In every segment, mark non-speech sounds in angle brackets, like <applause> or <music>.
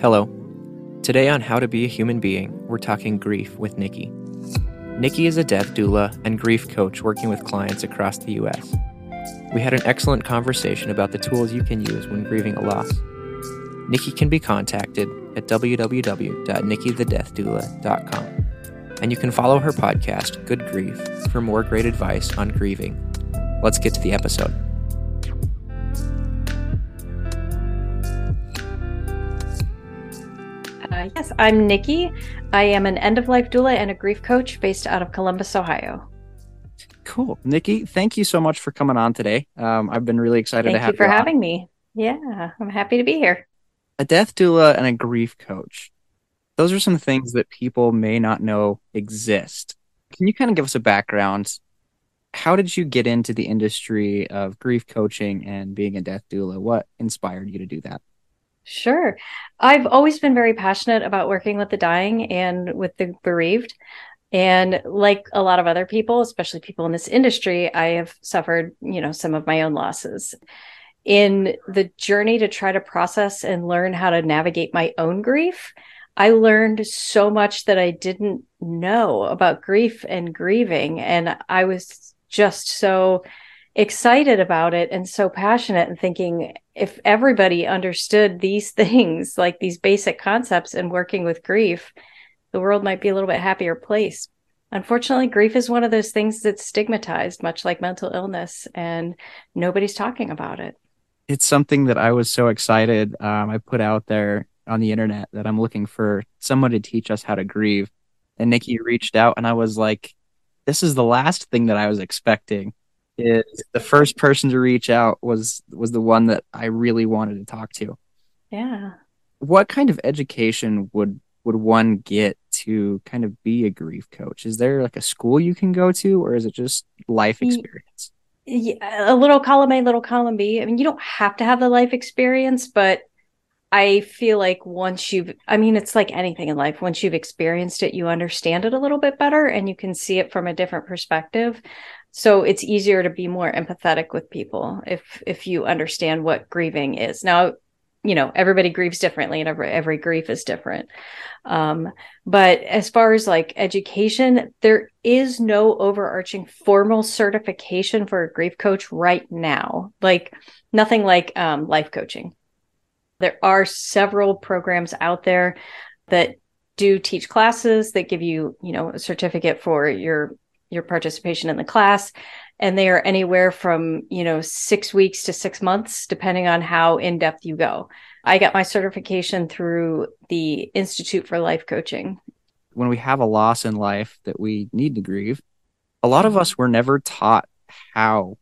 Hello. Today on How to Be a Human Being, we're talking grief with Nikki. Nikki is a death doula and grief coach working with clients across the U.S. We had an excellent conversation about the tools you can use when grieving a loss. Nikki can be contacted at www.nikkithedeathdoula.com. And you can follow her podcast, Good Grief, for more great advice on grieving. Let's get to the episode. I'm Nikki. I am an end of life doula and a grief coach based out of Columbus, Ohio. Cool. Nikki, thank you so much for coming on today. Um, I've been really excited Thank to have you for you on. having me. Yeah, I'm happy to be here. a death doula and a grief coach. Those are some things that people may not know exist. Can you kind of give us a background? How did you get into the industry of grief coaching and being a death doula? What inspired you to do that? Sure. I've always been very passionate about working with the dying and with the bereaved. And like a lot of other people, especially people in this industry, I have suffered, you know, some of my own losses. In the journey to try to process and learn how to navigate my own grief, I learned so much that I didn't know about grief and grieving. And I was just so excited about it and so passionate and thinking if everybody understood these <laughs> things, like these basic concepts and working with grief, the world might be a little bit happier place. Unfortunately, grief is one of those things that's stigmatized, much like mental illness, and nobody's talking about it. It's something that I was so excited. Um, I put out there on the internet that I'm looking for someone to teach us how to grieve. And Nikki reached out, and I was like, this is the last thing that I was expecting. Is the first person to reach out was was the one that I really wanted to talk to. Yeah. what kind of education would would one get to kind of be a grief coach? Is there like a school you can go to, or is it just life experience? Yeah, a little column A, little column B. I mean, you don't have to have the life experience, but I feel like once you've, I mean, it's like anything in life. Once you've experienced it, you understand it a little bit better and you can see it from a different perspective. So it's easier to be more empathetic with people if if you understand what grieving is. Now, you know, everybody grieves differently and every every grief is different. Um, but as far as like education, there is no overarching formal certification for a grief coach right now. Like nothing like um, life coaching. There are several programs out there that do teach classes that give you, you know, a certificate for your your participation in the class and they are anywhere from, you know, 6 weeks to 6 months depending on how in depth you go. I got my certification through the Institute for Life Coaching. When we have a loss in life that we need to grieve, a lot of us were never taught how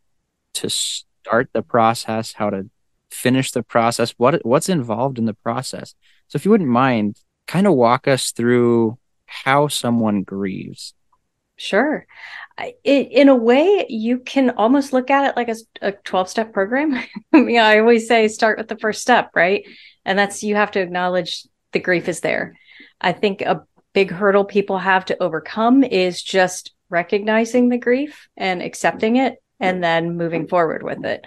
to start the process, how to finish the process, what what's involved in the process. So if you wouldn't mind, kind of walk us through how someone grieves. Sure. It, in a way, you can almost look at it like a 12 step program. <laughs> I mean, I always say start with the first step, right? And that's you have to acknowledge the grief is there. I think a big hurdle people have to overcome is just recognizing the grief and accepting it and then moving forward with it.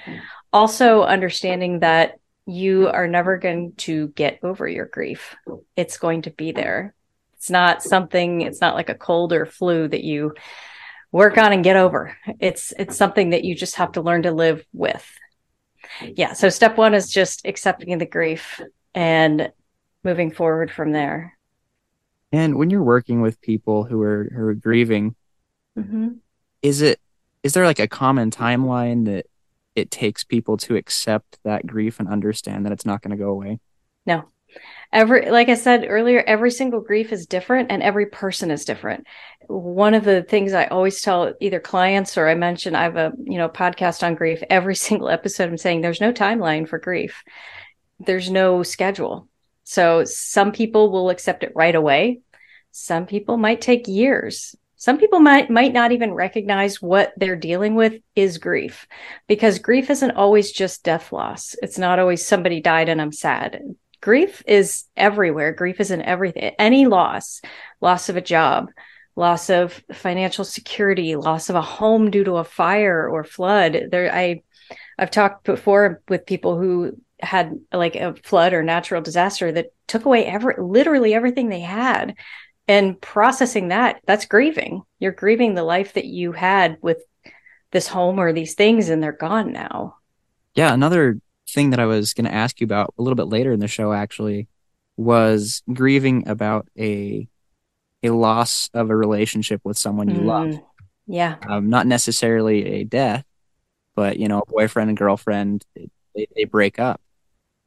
Also, understanding that you are never going to get over your grief, it's going to be there. It's not something, it's not like a cold or flu that you work on and get over. It's it's something that you just have to learn to live with. Yeah, so step 1 is just accepting the grief and moving forward from there. And when you're working with people who are who are grieving, Mhm. is it is there like a common timeline that it takes people to accept that grief and understand that it's not going to go away? No. Every like I said earlier, every single grief is different and every person is different. One of the things I always tell either clients or I mention I have a, you know, podcast on grief. Every <laughs> single episode I'm saying there's no timeline for grief. There's no schedule. So some people will accept it right away. Some people might take years. Some people might might not even recognize what they're dealing with is grief because grief isn't always just death loss. It's not always somebody died and I'm sad grief is everywhere. Grief is in everything. Any loss loss of a job loss of financial security loss of a home due to a fire or flood. There i i've talked before with people who had like a flood or natural disaster that took away every literally everything they had. And processing that that's grieving. You're grieving the life that you had with this home or these things and they're gone now. Yeah another thing that i was going to ask you about a little bit later in the show actually was grieving about a a loss of a relationship with someone you mm, love yeah. Um, not necessarily a death but you know a boyfriend and girlfriend they, they break up.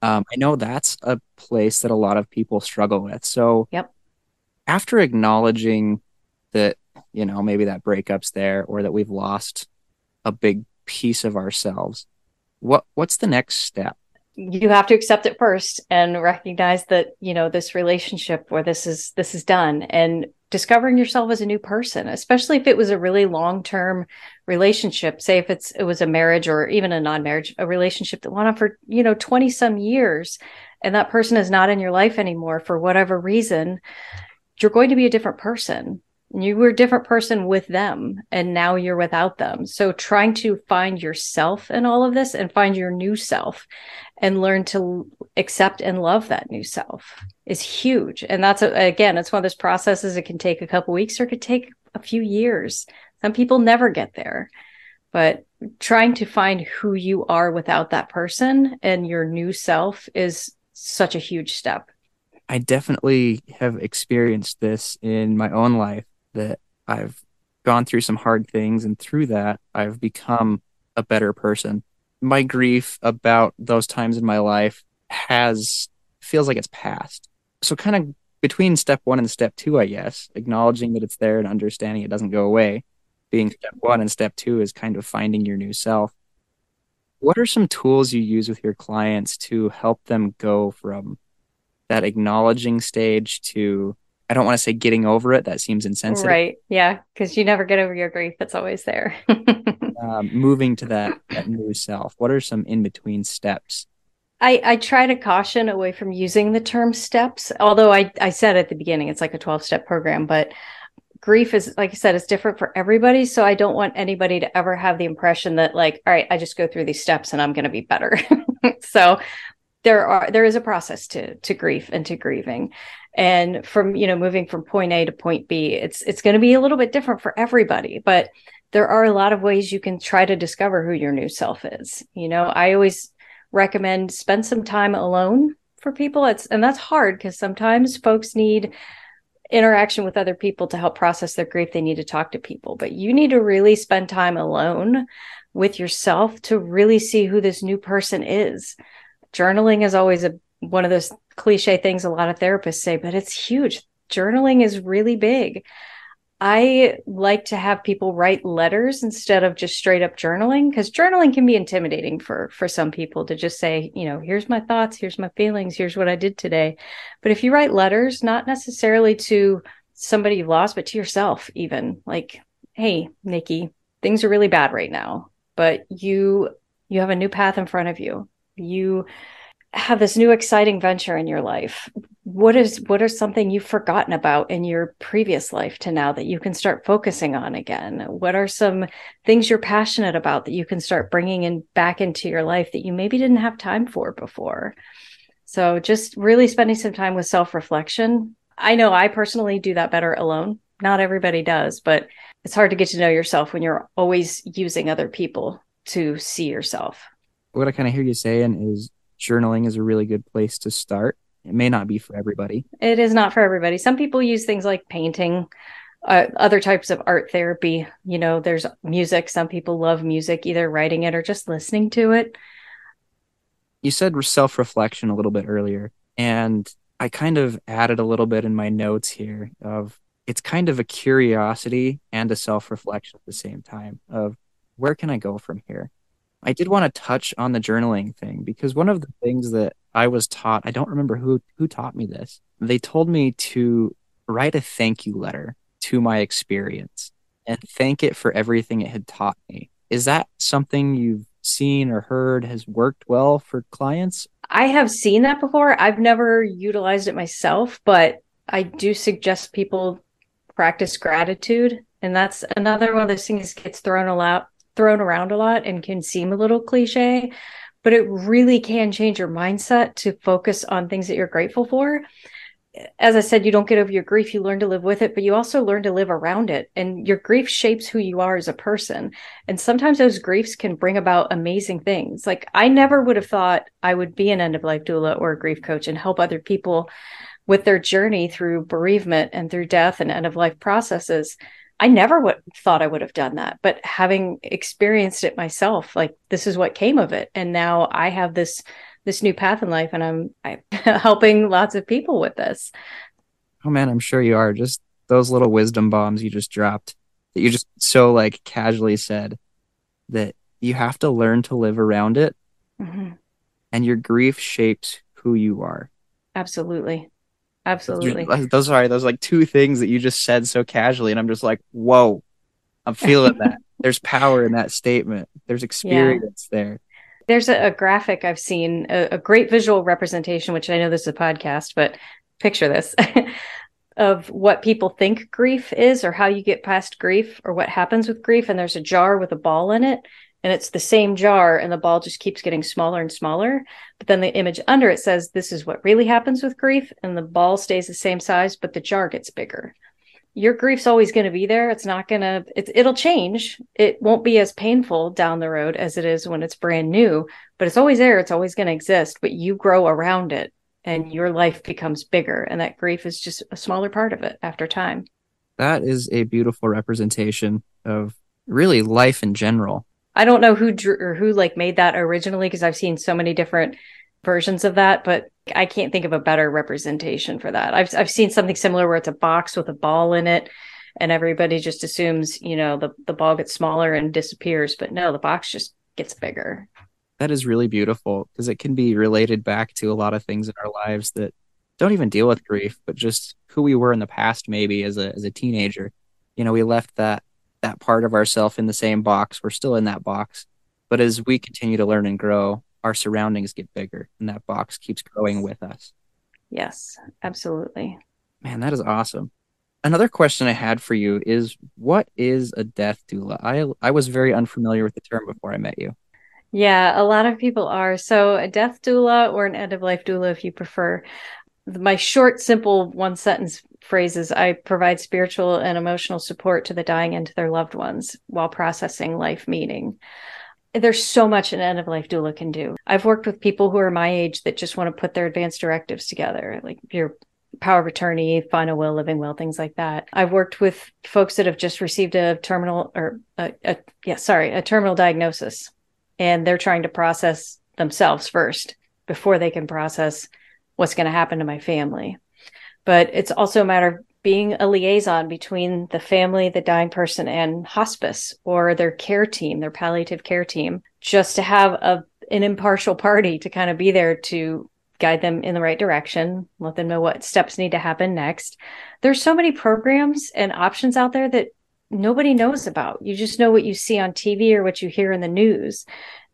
Um, i know that's a place that a lot of people struggle with. So yep. after acknowledging that you know maybe that breakup's there or that we've lost a big piece of ourselves what what's the next step? You have to accept it first and recognize that you know this relationship where this is this is done. And discovering yourself as a new person especially if it was a really long-term relationship say if it's it was a marriage or even a non-marriage a relationship that went on for you know 20 some years and that person is not in your life anymore for whatever reason you're going to be a different person you were a different person with them and now you're without them. So trying to find yourself in all of this and find your new self and learn to accept and love that new self is huge. And that's a, again it's one of those processes. It can take a couple weeks or it could take a few years. Some people never get there but trying to find who you are without that person and your new self is such a huge step. I definitely have experienced this in my own life that I've gone through some hard things and through that I've become a better person. My grief about those times in my life has feels like it's past. So kind of between step 1 and step 2 I guess, acknowledging that it's there and understanding it doesn't go away. Being step 1 and step 2 is kind of finding your new self. What are some tools you use with your clients to help them go from that acknowledging stage to I don't want to say getting over it. That seems insensitive. Right. Yeah. Because you never get over your grief. It's always there. <laughs> um, moving to that, that new self. What are some in between steps? I, I try to caution away from using the term steps, although I, I said at the beginning it's like a 12 step program, but grief is like I said, it's different for everybody. So I don't want anybody to ever have the impression that like, all right, I just go through these steps and I'm gonna be better. <laughs> so there are there is a process to to grief and to grieving and from you know moving from point a to point b it's it's going to be a little bit different for everybody but there are a lot of ways you can try to discover who your new self is. You know i always recommend spend some time alone for people. It's and that's hard because sometimes folks need interaction with other people to help process their grief. They need to talk to people but you need to really spend time alone with yourself to really see who this new person is. Journaling is always a one of those cliche things a lot of therapists say, but it's huge. Journaling is really big. I like to have people write letters instead of just straight up journaling because journaling can be intimidating for for some people to just say, you know, here's my thoughts, here's my feelings, here's what I did today. But if you write letters, not necessarily to somebody you lost, but to yourself, even like, hey, Nikki, things are really bad right now, but you you have a new path in front of you. You have this new exciting venture in your life what is what are something you've forgotten about in your previous life to now that you can start focusing on again? What are some things you're passionate about that you can start bringing in back into your life that you maybe didn't have time for before? So just really spending some time with self-reflection. I know i personally do that better alone. Not everybody does but it's hard to get to know yourself when you're always using other people to see yourself. What i kind of hear you saying is journaling is a really good place to start. It may not be for everybody. It is not for everybody. Some people use things like painting, uh, other types of art therapy. You know, there's music. Some people love music, either writing it or just listening to it. You said self reflection a little bit earlier, and I kind of added a little bit in my notes here of it's kind of a curiosity and a self reflection at the same time of where can I go from here? I did want to touch on the journaling thing because one of the things that I was taught, I don't remember who who taught me this. They told me to write a thank you letter to my experience and thank it for everything it had taught me. Is that something you've seen or heard has worked well for clients? I have seen that before. I've never utilized it myself, but I do suggest people practice gratitude. And that's another one of those things gets thrown a lot thrown around a lot and can seem a little cliche but it really can change your mindset to focus on things that you're grateful for as I said, you don't get over your grief, you learn to live with it, but you also learn to live around it. And your grief shapes who you are as a person. And sometimes those griefs can bring about amazing things. Like I never would have thought I would be an end of life doula or a grief coach and help other people with their journey through bereavement and through death and end of life processes. I never would thought I would have done that, but having experienced it myself, like this is what came of it. And now I have this this new path in life and I'm, I'm <laughs> helping lots of people with this. Oh man, I'm sure you are. Just those little wisdom bombs you just dropped that you just so like casually said that you have to learn to live around it mm-hmm. and your grief shapes who you are. Absolutely. Absolutely. Those are those like two things that you just said so casually and I'm just like, "Whoa. I'm feeling that." <laughs> There's power in that statement. There's experience yeah. there. There's a, a graphic I've seen, a, a, great visual representation, which I know this is a podcast, but picture this <laughs> of what people think grief is or how you get past grief or what happens with grief. And there's a jar with a ball in it. And it's the same jar, and the ball just keeps getting smaller and smaller. But then the image under it says, This is what really happens with grief. And the ball stays the same size, but the jar gets bigger your grief's always going to be there. It's not going to, it, it'll change. It won't be as painful down the road as it is when it's brand new, but it's always there. It's always going to exist, but you grow around it and your life becomes bigger. And that grief is just a smaller part of it after time. That is a beautiful representation of really life in general. I don't know who drew or who like made that originally because I've seen so many different versions of that, but I can't think of a better representation for that. I've I've seen something similar where it's a box with a ball in it and everybody just assumes, you know, the the ball gets smaller and disappears, but no, the box just gets bigger. That is really beautiful because it can be related back to a lot of things in our lives that don't even deal with grief, but just who we were in the past maybe as a as a teenager. You know, we left that that part of ourself in the same box. We're still in that box. But as we continue to learn and grow, our surroundings get bigger and that box keeps growing with us. Yes, absolutely. Man, that is awesome. Another question I had for you is what is a death doula? I I was very unfamiliar with the term before I met you. Yeah, a lot of people are. So a death doula or an end of life doula if you prefer. My short, simple one sentence phrases I provide spiritual and emotional support to the dying and to their loved ones while processing life meaning there's so much an end of life doula can do. I've worked with people who are my age that just want to put their advanced directives together, like your power of attorney, final will, living will, things like that. I've worked with folks that have just received a terminal or a, a yeah, sorry, a terminal diagnosis, and they're trying to process themselves first before they can process what's going to happen to my family. But it's also a matter of being a liaison between the family, the dying person, and hospice or their care team, their palliative care team, just to have a an impartial party to kind of be there to guide them in the right direction, let them know what steps need to happen next. There's so many programs and options out there that nobody knows about. You just know what you see on TV or what you hear in the news.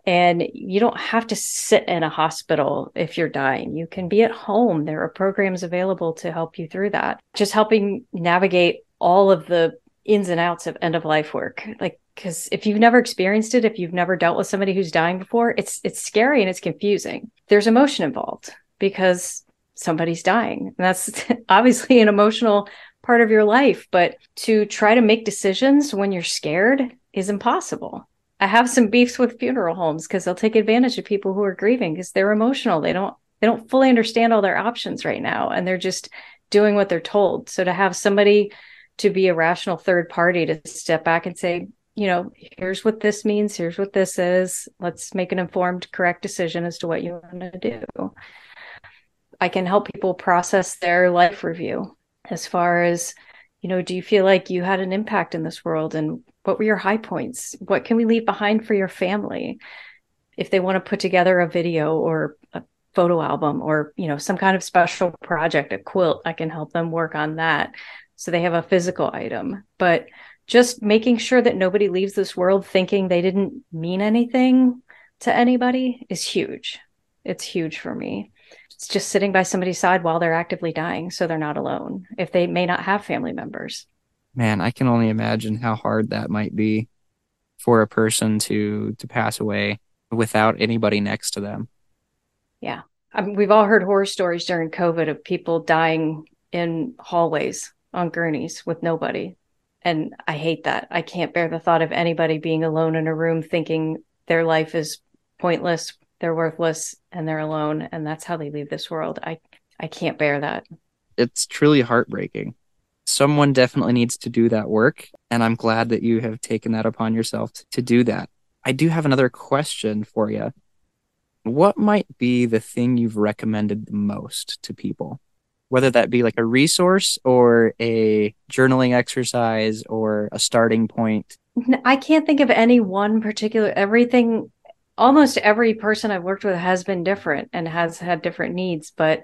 And you don't have to sit in a hospital if you're dying. You can be at home. There are programs available to help you through that. Just helping navigate all of the ins and outs of end of life work. Like because if you've never experienced it, if you've never dealt with somebody who's dying before, it's it's scary and it's confusing. There's emotion involved because somebody's dying. And that's <laughs> obviously an emotional part of your life, but to try to make decisions when you're scared is impossible. I have some beefs with funeral homes because they'll take advantage of people who are grieving because they're emotional. They don't they don't fully understand all their options right now and they're just doing what they're told. So to have somebody to be a rational third party to step back and say, you know, here's what this means, here's what this is. Let's make an informed, correct decision as to what you want to do. I can help people process their life review as far as, you know, do you feel like you had an impact in this world and what were your high points? What can we leave behind for your family? If they want to put together a video or a photo album or, you know, some kind of special project, a quilt, I can help them work on that. So they have a physical item. But just making sure that nobody leaves this world thinking they didn't mean anything to anybody is huge. It's huge for me. It's just sitting by somebody's side while they're actively dying so they're not alone if they may not have family members man, I can only imagine how hard that might be for a person to to pass away without anybody next to them. Yeah. I mean, we've all heard horror stories during COVID of people dying in hallways on gurneys with nobody. And I hate that. I can't bear the thought of anybody being alone in a room thinking their life is pointless, they're worthless, and they're alone. And that's how they leave this world. I, I can't bear that. It's truly heartbreaking. Someone definitely needs to do that work. And I'm glad that you have taken that upon yourself to do that. I do have another question for you. What might be the thing you've recommended the most to people? Whether that be like a resource or a journaling exercise or a starting point. I can't think of any one particular everything almost every person I've worked with has been different and has had different needs, but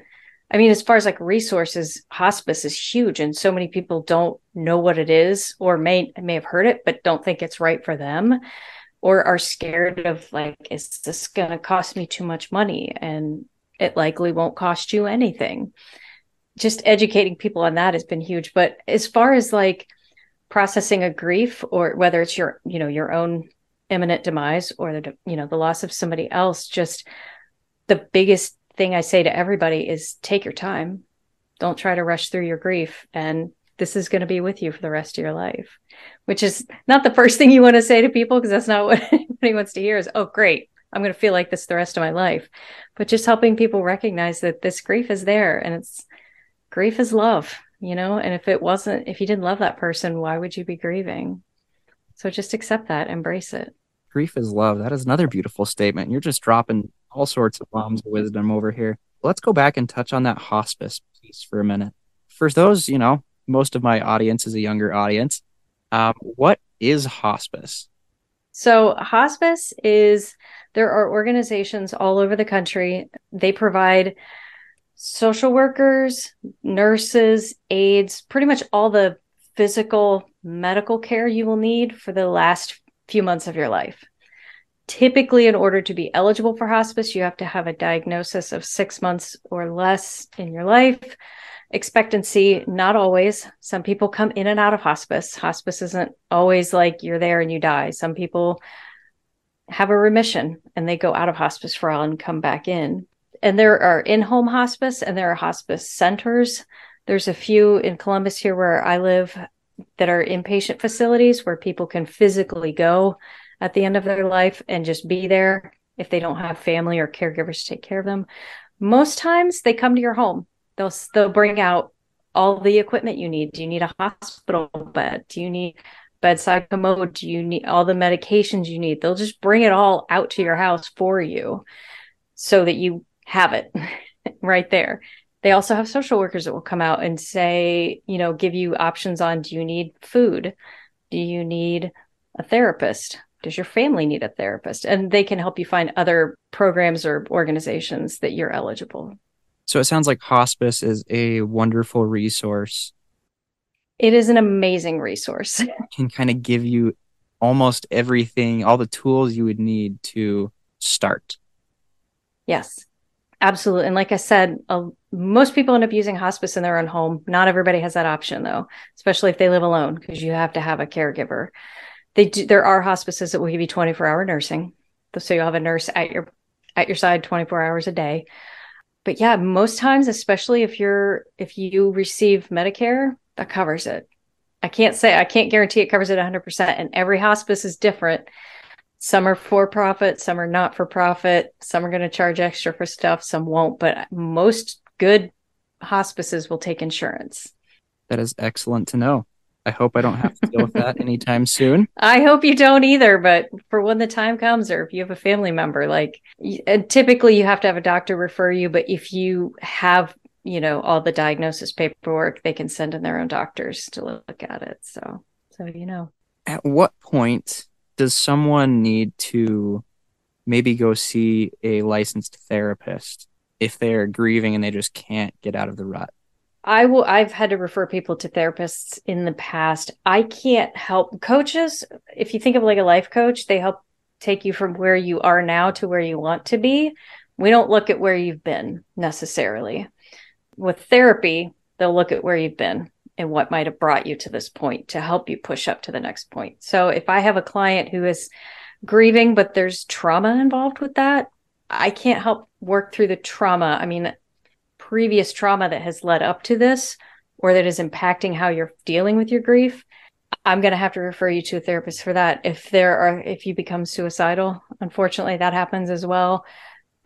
I mean, as far as like resources, hospice is huge, and so many people don't know what it is, or may may have heard it, but don't think it's right for them, or are scared of like, is this going to cost me too much money? And it likely won't cost you anything. Just educating people on that has been huge. But as far as like processing a grief, or whether it's your, you know, your own imminent demise or the, you know, the loss of somebody else, just the biggest thing I say to everybody is take your time. Don't try to rush through your grief. And this is going to be with you for the rest of your life, which is not the first thing you want to say to people because that's not what <laughs> anybody wants to hear is, oh, great. I'm going to feel like this the rest of my life. But just helping people recognize that this grief is there and it's grief is love, you know? And if it wasn't, if you didn't love that person, why would you be grieving? So just accept that, embrace it. Grief is love. That is another beautiful statement. You're just dropping all sorts of bombs of wisdom over here. Let's go back and touch on that hospice piece for a minute. For those, you know, most of my audience is a younger audience. Um, what is hospice? So, hospice is there are organizations all over the country. They provide social workers, nurses, aides, pretty much all the physical medical care you will need for the last few months of your life typically in order to be eligible for hospice you have to have a diagnosis of six months or less in your life. Expectancy not always. Some people come in and out of hospice. Hospice isn't always like you're there and you die. Some people have a remission and they go out of hospice for all and come back in. And there are in-home hospice and there are hospice centers. There's a few in columbus here where i live that are inpatient facilities where people can physically go at the end of their life and just be there if they don't have family or caregivers to take care of them. Most times they come to your home. They'll they'll bring out all the equipment you need. Do you need a hospital bed? Do you need bedside commode? Do you need all the medications you need? They'll just bring it all out to your house for you so that you have it <laughs> right there. They also have social workers that will come out and say, you know, give you options on do you need food? Do you need a therapist? Does your family need a therapist? And they can help you find other programs or organizations that you're eligible. So it sounds like hospice is a wonderful resource. It is an amazing resource. <laughs> It can kind of give you almost everything all the tools you would need to start. Yes absolutely. And like i said uh, most people end up using hospice in their own home. Not everybody has that option though especially if they live alone because you have to have a caregiver they do, there are hospices that will give you 24 hour nursing. So you'll have a nurse at your at your side 24 hours a day. But yeah, most times, especially if you're if you receive Medicare, that covers it. I can't say I can't guarantee it covers it 100%. And every hospice is different. Some are for profit, some are not for profit. Some are going to charge extra for stuff, some won't. But most good hospices will take insurance. That is excellent to know. I hope I don't have to deal with that <laughs> anytime soon. I hope you don't either, but for when the time comes, or if you have a family member, like uh, typically you have to have a doctor refer you, but if you have, you know, all the diagnosis paperwork, they can send in their own doctors to look at it. So, so you know. At what point does someone need to maybe go see a licensed therapist if they're grieving and they just can't get out of the rut? I will I've had to refer people to therapists in the past. I can't help coaches. If you think of like a life coach, they help take you from where you are now to where you want to be. We don't look at where you've been necessarily. With therapy, they'll look at where you've been and what might have brought you to this point to help you push up to the next point. So if I have a client who is grieving, but there's trauma involved with that. I can't help work through the trauma. I mean, previous trauma that has led up to this or that is impacting how you're dealing with your grief. I'm going to have to refer you to a therapist for that. If there are, if you become suicidal, unfortunately, that happens as well.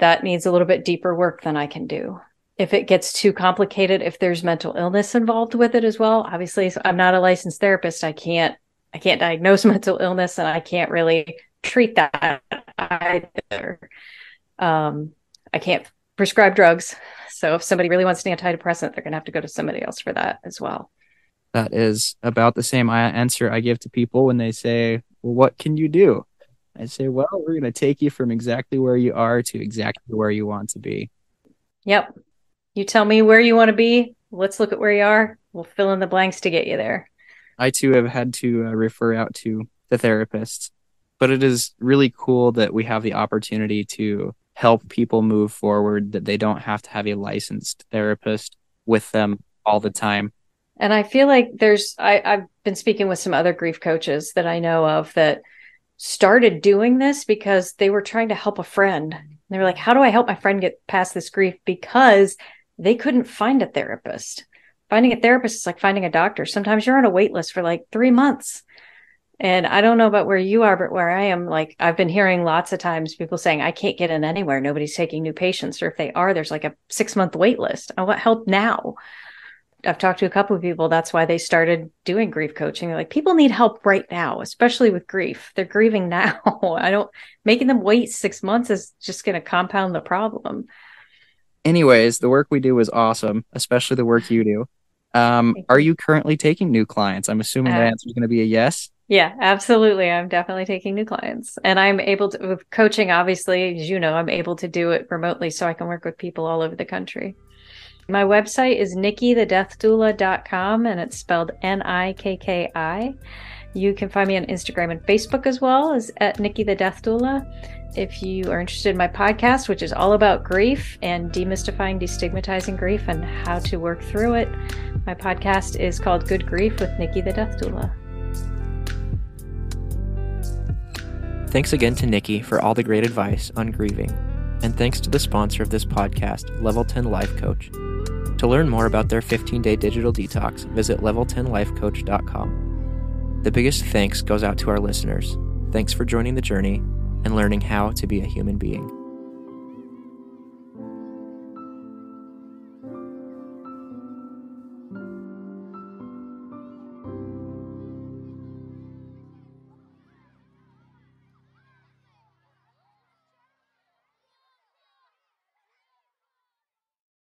That needs a little bit deeper work than I can do. If it gets too complicated, if there's mental illness involved with it as well, obviously, I'm not a licensed therapist. I can't, I can't diagnose <laughs> mental illness and I can't really treat that either. Um, I can't prescribe drugs. So if somebody really wants an antidepressant, they're going to have to go to somebody else for that as well. That is about the same answer I give to people when they say, Well, what can you do? I say, Well, we're going to take you from exactly where you are to exactly where you want to be. Yep. You tell me where you want to be. Let's look at where you are. We'll fill in the blanks to get you there. I too have had to uh, refer out to the therapist, but it is really cool that we have the opportunity to help people move forward, that they don't have to have a licensed therapist with them all the time. And I feel like there's, I, I've been speaking with some other grief coaches that I know of that started doing this because they were trying to help a friend. They were like, how do I help my friend get past this grief? Because they couldn't find a therapist. Finding a therapist is like finding a doctor. Sometimes you're on a wait list for like three months. And I don't know about where you are, but where I am, like I've been hearing lots of times people saying, I can't get in anywhere. Nobody's taking new patients. Or if they are, there's like a six month wait list. I want help now. I've talked to a couple of people. That's why they started doing grief coaching. They're like, people need help right now, especially with grief. They're grieving <laughs> now. I don't, making them wait six months is just going to compound the problem. Anyways, the work we do is awesome, especially the work you do. Um, are you currently taking new clients? I'm assuming uh, the answer is going to be a yes. Yeah, absolutely. I'm definitely taking new clients. And I'm able to, with coaching, obviously, as you know, I'm able to do it remotely so I can work with people all over the country. My website is nikkithedeathdoula.com and it's spelled N I K K I. You can find me on Instagram and Facebook as well as at Nikki the Death Doula. If you are interested in my podcast, which is all about grief and demystifying, destigmatizing grief and how to work through it, my podcast is called Good Grief with Nikki the Death Doula. Thanks again to Nikki for all the great advice on grieving. And thanks to the sponsor of this podcast, Level 10 Life Coach. To learn more about their 15 day digital detox, visit level10lifecoach.com. The biggest thanks goes out to our listeners. Thanks for joining the journey and learning how to be a human being.